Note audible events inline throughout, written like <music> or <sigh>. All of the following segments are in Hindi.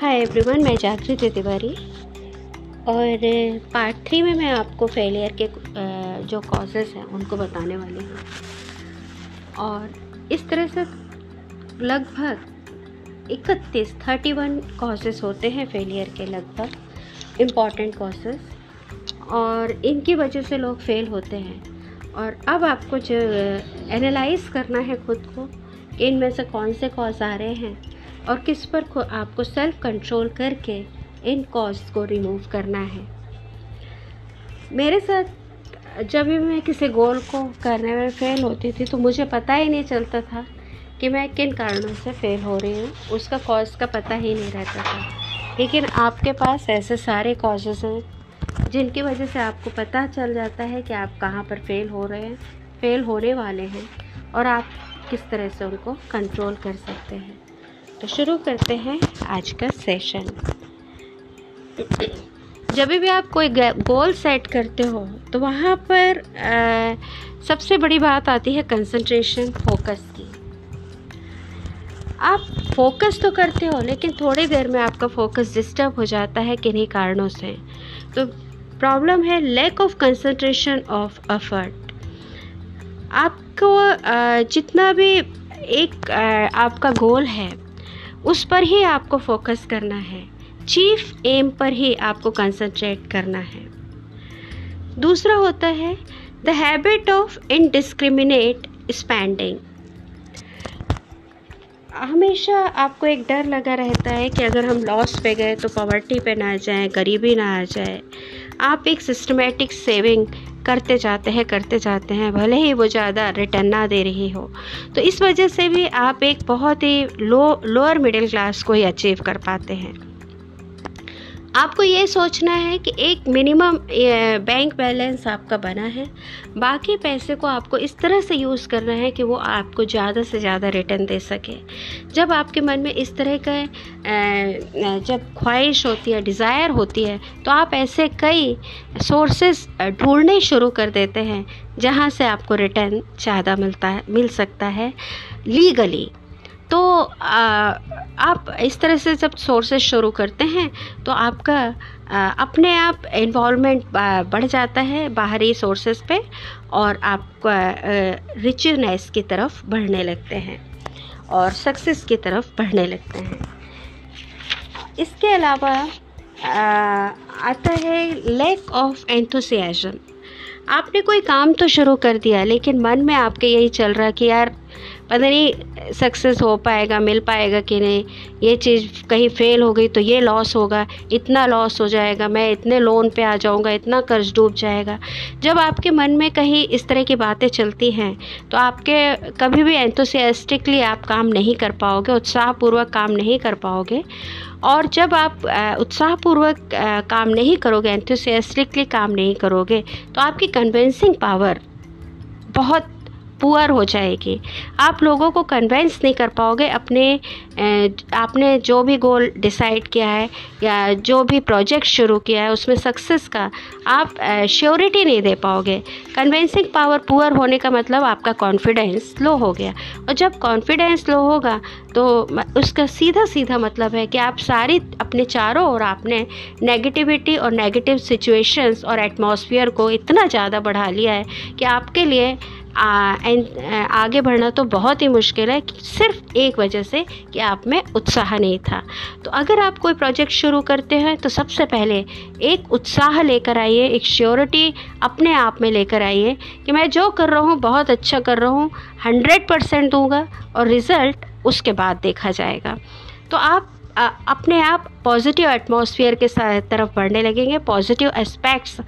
हाय एवरीवन मैं जागृति तिवारी। और पार्ट थ्री में मैं आपको फेलियर के जो कॉजेज़ हैं, उनको बताने वाली हूँ। और इस तरह से लगभग इकतीस थर्टी वन कॉजेज़ होते हैं फेलियर के लगभग इंपॉर्टेंट कॉजेज़ और इनकी वजह से लोग फेल होते हैं। और अब आपको जो एनालाइज करना है खुद को, कि इनमें से कौन से कॉज आ रहे हैं। और किस पर को आपको सेल्फ कंट्रोल करके इन कॉज को रिमूव करना है। मेरे साथ जब भी मैं किसी गोल को करने में फ़ेल होती थी तो मुझे पता ही नहीं चलता था कि मैं किन कारणों से फ़ेल हो रही हूँ। उसका कॉज का पता ही नहीं रहता था। लेकिन आपके पास ऐसे सारे कॉजेज़ हैं, जिनकी वजह से आपको पता चल जाता है कि आप कहाँ पर फेल हो रहे हैं फेल होने वाले हैं और आप किस तरह से उनको कंट्रोल कर सकते हैं। तो शुरू करते हैं आज का सेशन जब भी आप कोई गोल सेट करते हो तो वहाँ पर आ, सबसे बड़ी बात आती है कंसंट्रेशन फोकस की। आप फोकस तो करते हो लेकिन थोड़ी देर में आपका फोकस डिस्टर्ब हो जाता है किन्हीं कारणों से। तो प्रॉब्लम है lack of concentration of effort आपको जितना भी एक आपका गोल है उस पर ही आपको फोकस करना है। चीफ एम पर ही आपको कंसंट्रेट करना है। दूसरा होता है the habit of indiscriminate spending हमेशा आपको एक डर लगा रहता है कि अगर हम लॉस पे गए तो पॉवर्टी पे ना जाए, गरीबी ना आ जाए। आप एक सिस्टमेटिक सेविंग करते जाते हैं, करते जाते हैं, भले ही वो ज़्यादा रिटर्न ना दे रही हो। तो इस वजह से भी आप एक बहुत ही लो लोअर मिडिल क्लास को ही अचीव कर पाते हैं। आपको ये सोचना है कि एक मिनिमम बैंक बैलेंस आपका बना है। बाकी पैसे को आपको इस तरह से यूज़ करना है कि वो आपको ज़्यादा से ज़्यादा रिटर्न दे सके। जब आपके मन में इस तरह का जब ख्वाहिश होती है डिज़ायर होती है तो आप ऐसे कई सोर्सेस ढूँढने शुरू कर देते हैं जहाँ से आपको रिटर्न ज़्यादा मिलता है मिल सकता है लीगली तो आ, आप इस तरह से जब सोर्सेज शुरू करते हैं तो आपका अपने आप इन्वॉलमेंट बढ़ जाता है बाहरी सोर्सेज पे और आपका रिचनेस की तरफ़ बढ़ने लगते हैं और सक्सेस की तरफ़ बढ़ने लगते हैं। इसके अलावा आता है लैक ऑफ़ एंथुसियाजम आपने कोई काम तो शुरू कर दिया, लेकिन मन में आपके यही चल रहा कि यार, पता नहीं सक्सेस हो पाएगा, मिल पाएगा कि नहीं, ये चीज़ कहीं फेल हो गई तो ये लॉस होगा, इतना लॉस हो जाएगा, मैं इतने लोन पे आ जाऊँगा, इतना कर्ज डूब जाएगा। जब आपके मन में कहीं इस तरह की बातें चलती हैं तो आपके कभी भी एंथोसियास्टिकली आप काम नहीं कर पाओगे, उत्साहपूर्वक काम नहीं कर पाओगे। और जब आप उत्साहपूर्वक काम नहीं करोगे एंथोसियास्टिकली काम नहीं करोगे तो आपकी कन्विंसिंग पावर बहुत पुअर हो जाएगी। आप लोगों को कन्वेंस नहीं कर पाओगे अपने आपने जो भी गोल डिसाइड किया है या जो भी प्रोजेक्ट शुरू किया है, उसमें सक्सेस का आप श्योरिटी नहीं दे पाओगे। कन्वेंसिंग पावर पुअर होने का मतलब आपका कॉन्फिडेंस लो हो गया। और जब कॉन्फिडेंस लो होगा तो उसका सीधा सीधा मतलब है कि आप सारी अपने चारों ओर आपने नेगेटिविटी और नेगेटिव सिचुएशंस और एटमॉस्फेयर को इतना ज़्यादा बढ़ा लिया है कि आपके लिए आगे बढ़ना तो बहुत ही मुश्किल है सिर्फ़ एक वजह से कि आप में उत्साह नहीं था। तो अगर आप कोई प्रोजेक्ट शुरू करते हैं तो सबसे पहले एक उत्साह लेकर आइए एक श्योरिटी अपने आप में लेकर आइए कि मैं जो कर रहा हूँ बहुत अच्छा कर रहा हूँ हंड्रेड परसेंट दूँगा और रिज़ल्ट उसके बाद देखा जाएगा। तो आप आ, अपने आप पॉजिटिव एटमॉस्फेयर के तरफ़ बढ़ने लगेंगे पॉजिटिव एस्पेक्ट्स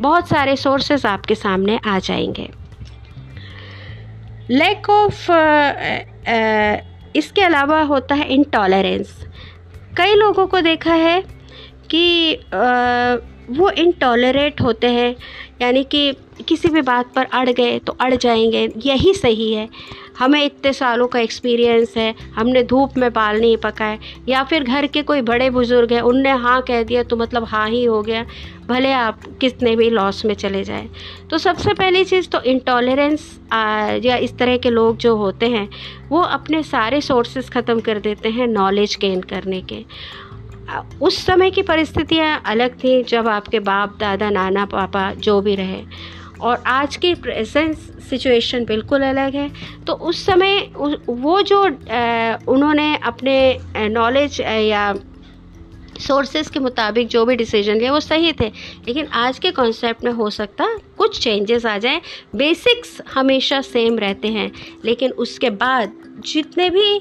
बहुत सारे सोर्सेज आपके सामने आ जाएँगे। लैक ऑफ़ uh, uh, इसके अलावा होता है इंटॉलरेंस कई लोगों को देखा है कि uh, वो इनटॉलरेट होते हैं, यानी कि किसी भी बात पर अड़ गए तो अड़ जाएँगे, यही सही है। हमें इतने सालों का एक्सपीरियंस है, हमने धूप में बाल नहीं पकाए, या फिर घर के कोई बड़े बुज़ुर्ग हैं, उनने हाँ कह दिया तो मतलब हाँ ही हो गया, भले आप कितने भी लॉस में चले जाए। तो सबसे पहली चीज़ तो इंटॉलरेंस या इस तरह के लोग जो होते हैं, वो अपने सारे सोर्सेज ख़त्म कर देते हैं नॉलेज गेन करने के। उस समय की परिस्थितियाँ अलग थी जब आपके बाप, दादा, नाना, पापा जो भी रहे। और आज की प्रेजेंट सिचुएशन बिल्कुल अलग है। तो उस समय वो जो उन्होंने अपने नॉलेज या सोर्सेज के मुताबिक जो भी डिसीज़न लिए, वो सही थे। लेकिन आज के कॉन्सेप्ट में हो सकता कुछ चेंजेस आ जाएँ। बेसिक्स हमेशा सेम रहते हैं। लेकिन उसके बाद जितने भी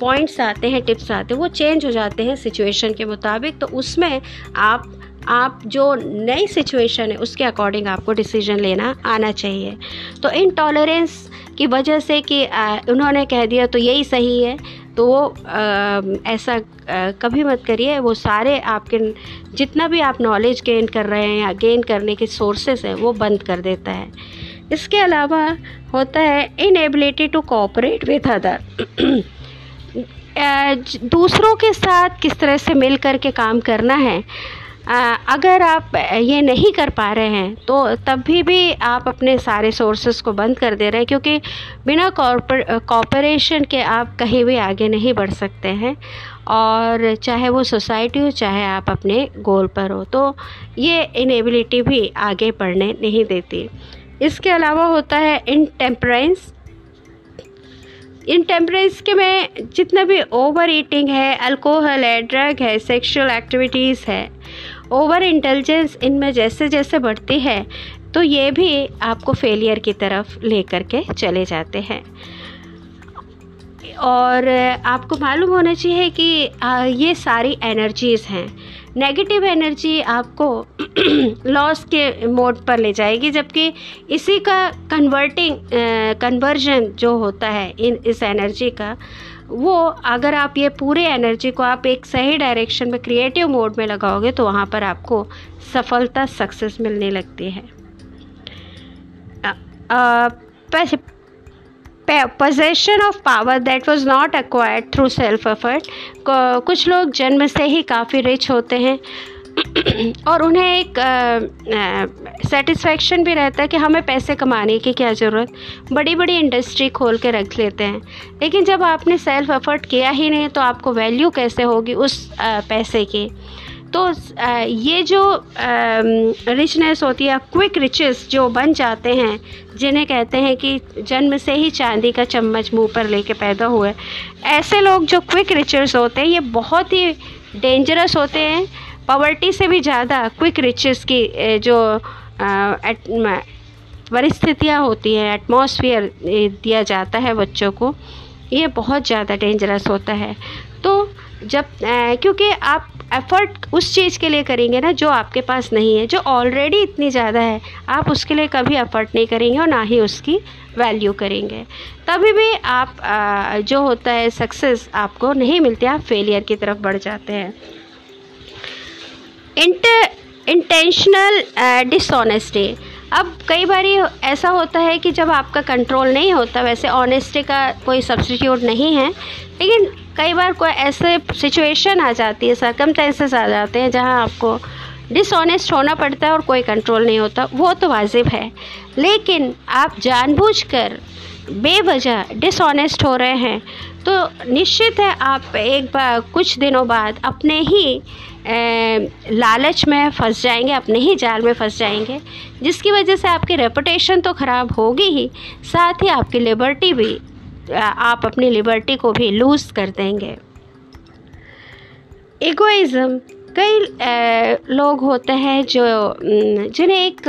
पॉइंट्स आते हैं टिप्स आते हैं वो चेंज हो जाते हैं सिचुएशन के मुताबिक। तो उसमें आप आप जो नई सिचुएशन है उसके अकॉर्डिंग आपको डिसीज़न लेना आना चाहिए। तो इन टॉलरेंस की वजह से कि उन्होंने कह दिया तो यही सही है तो वो ऐसा आ, कभी मत करिए। वो सारे आपके जितना भी आप नॉलेज गेन कर रहे हैं या गेन करने के सोर्सेस हैं वो बंद कर देता है। इसके अलावा होता है inability to cooperate with other दूसरों के साथ किस तरह से मिल कर के काम करना है अगर आप ये नहीं कर पा रहे हैं तो तब भी भी आप अपने सारे सोर्सेज को बंद कर दे रहे हैं, क्योंकि बिना कॉपरेशन के आप कहीं भी आगे नहीं बढ़ सकते हैं, और चाहे वो सोसाइटी हो, चाहे आप अपने गोल पर हो तो ये इनेबिलिटी भी आगे बढ़ने नहीं देती। इसके अलावा होता है इनटेम्परेंस इनटेम्परेंस के में जितना भी ओवर ईटिंग है अल्कोहल है ड्रग है सेक्सुअल एक्टिविटीज़ है ओवर इंटेलिजेंस इनमें जैसे जैसे बढ़ती है तो ये भी आपको फेलियर की तरफ़ लेकर के चले जाते हैं। और आपको मालूम होना चाहिए कि ये सारी एनर्जीज़ हैं। नेगेटिव एनर्जी आपको <clears throat> लॉस के मोड पर ले जाएगी, जबकि इसी का कन्वर्टिंग कन्वर्जन जो होता है इन, इस एनर्जी का, वो अगर आप ये पूरे एनर्जी को आप एक सही डायरेक्शन में क्रिएटिव मोड में लगाओगे तो वहाँ पर आपको सफलता सक्सेस मिलने लगती है। Possession of power that was not acquired through self effort कुछ लोग जन्म से ही काफ़ी रिच होते हैं <clears throat> और उन्हें एक सेटिस्फेक्शन भी रहता है कि हमें पैसे कमाने की क्या ज़रूरत बड़ी बड़ी इंडस्ट्री खोल के रख लेते हैं। लेकिन जब आपने सेल्फ एफर्ट किया ही नहीं तो आपको वैल्यू कैसे होगी उस आ, पैसे की? तो ये जो रिचनेस होती है क्विक रिचेस जो बन जाते हैं, जिन्हें कहते हैं कि जन्म से ही चांदी का चम्मच मुँह पर लेके पैदा हुए ऐसे लोग जो क्विक रिचर्स होते हैं, ये बहुत ही डेंजरस होते हैं। पॉवर्टी से भी ज़्यादा क्विक रिचेस की जो परिस्थितियाँ होती हैं एटमॉस्फेयर दिया जाता है बच्चों को, ये बहुत ज़्यादा डेंजरस होता है। तो जब क्योंकि आप एफ़र्ट उस चीज़ के लिए करेंगे ना जो आपके पास नहीं है, जो ऑलरेडी इतनी ज़्यादा है, आप उसके लिए कभी एफ़र्ट नहीं करेंगे और ना ही उसकी वैल्यू करेंगे। तभी भी आप जो होता है सक्सेस आपको नहीं मिलती, आप फेलियर की तरफ़ बढ़ जाते हैं। इंटेंशनल डिसऑनेस्टी अब कई बार ऐसा होता है कि जब आपका कंट्रोल नहीं होता, वैसे ऑनेस्टी का कोई सब्सटीट्यूट नहीं है, लेकिन कई बार कोई ऐसे सिचुएशन आ जाती है सरकमटेंसेस आ जाते हैं जहाँ आपको डिसऑनेस्ट होना पड़ता है और कोई कंट्रोल नहीं होता, वो तो वाजिब है। लेकिन आप जानबूझकर बेवजह डिसऑनेस्ट हो रहे हैं तो निश्चित है आप एक बार कुछ दिनों बाद अपने ही लालच में फंस जाएँगे, अपने ही जाल में फंस जाएँगे, जिसकी वजह से आपकी रेपुटेशन तो ख़राब होगी ही, साथ ही आपकी लिबर्टी भी आप अपनी लिबर्टी को भी लूज़ कर देंगे। एगोइज़म कई लोग होते हैं जो जिन्हें एक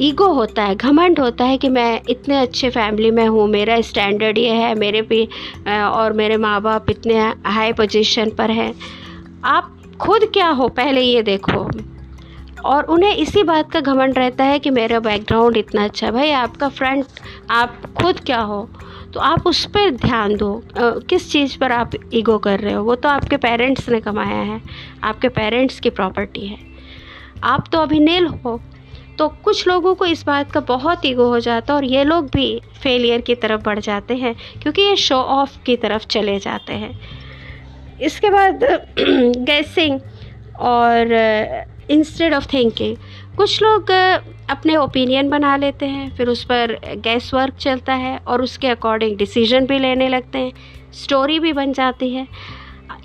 ईगो होता है, घमंड होता है कि मैं इतने अच्छे फैमिली में हूँ, मेरा स्टैंडर्ड ये है, मेरे भी और मेरे माँ बाप इतने हाई पोजीशन पर हैं। आप खुद क्या हो? पहले ये देखो। और उन्हें इसी बात का घमंड रहता है कि मेरा बैकग्राउंड इतना अच्छा है। भाई आपका फ्रंट आप खुद क्या हो? तो आप उस पर ध्यान दो। आ, किस चीज़ पर आप ईगो कर रहे हो? वो तो आपके पेरेंट्स ने कमाया है। आपके पेरेंट्स की प्रॉपर्टी है। आप तो अभी नील हो। तो कुछ लोगों को इस बात का बहुत ईगो हो जाता है और ये लोग भी फेलियर की तरफ़ बढ़ जाते हैं क्योंकि ये शो ऑफ़ की तरफ़ चले जाते हैं। इसके बाद <clears throat> गैसिंग और इंस्टेड ऑफ़ थिंकिंग कुछ लोग अपने ओपिनियन बना लेते हैं, फिर उस पर गैस वर्क चलता है और उसके अकॉर्डिंग डिसीज़न भी लेने लगते हैं स्टोरी भी बन जाती है।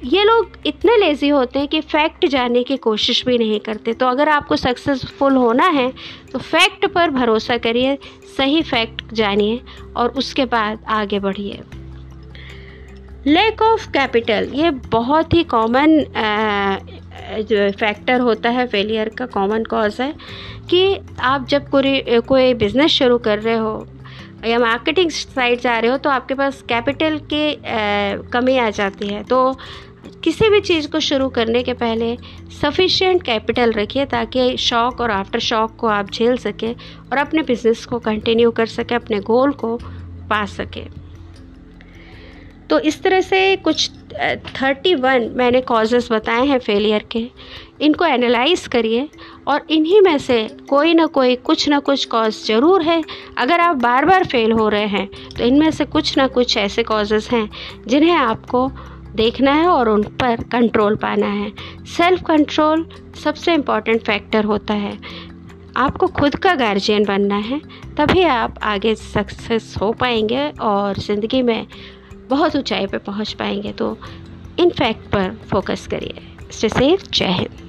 ये लोग इतने लेज़ी होते हैं कि फैक्ट जानने की कोशिश भी नहीं करते। तो अगर आपको सक्सेसफुल होना है तो फैक्ट पर भरोसा करिए, सही फैक्ट जानिए और उसके बाद आगे बढ़िए। लैक ऑफ़ कैपिटल ये बहुत ही कॉमन जो फैक्टर होता है फेलियर का कॉमन कॉज है कि आप जब कोई कोई बिज़नेस शुरू कर रहे हो या मार्केटिंग साइड जा रहे हो तो आपके पास कैपिटल की कमी आ जाती है। तो किसी भी चीज़ को शुरू करने के पहले सफिशिएंट कैपिटल रखिए ताकि शौक और आफ्टर शौक को आप झेल सकें और अपने बिज़नेस को कंटिन्यू कर सकें, अपने गोल को पा सकें। तो इस तरह से कुछ थर्टी वन मैंने कॉजेज़ बताए हैं फेलियर के। इनको एनालाइज करिए और इन्हीं में से कोई ना कोई, कुछ ना कुछ कॉज ज़रूर है। अगर आप बार बार फेल हो रहे हैं तो इनमें से कुछ ना कुछ ऐसे कॉजेज़ हैं जिन्हें आपको देखना है और उन पर कंट्रोल पाना है। सेल्फ कंट्रोल सबसे इंपॉर्टेंट फैक्टर होता है। आपको खुद का गार्जियन बनना है, तभी आप आगे सक्सेस हो पाएँगे और ज़िंदगी में बहुत ऊंचाई पर पहुँच पाएँगे तो इन फैक्ट पर फोकस करिए। स्टे सेफ़ जय हिंद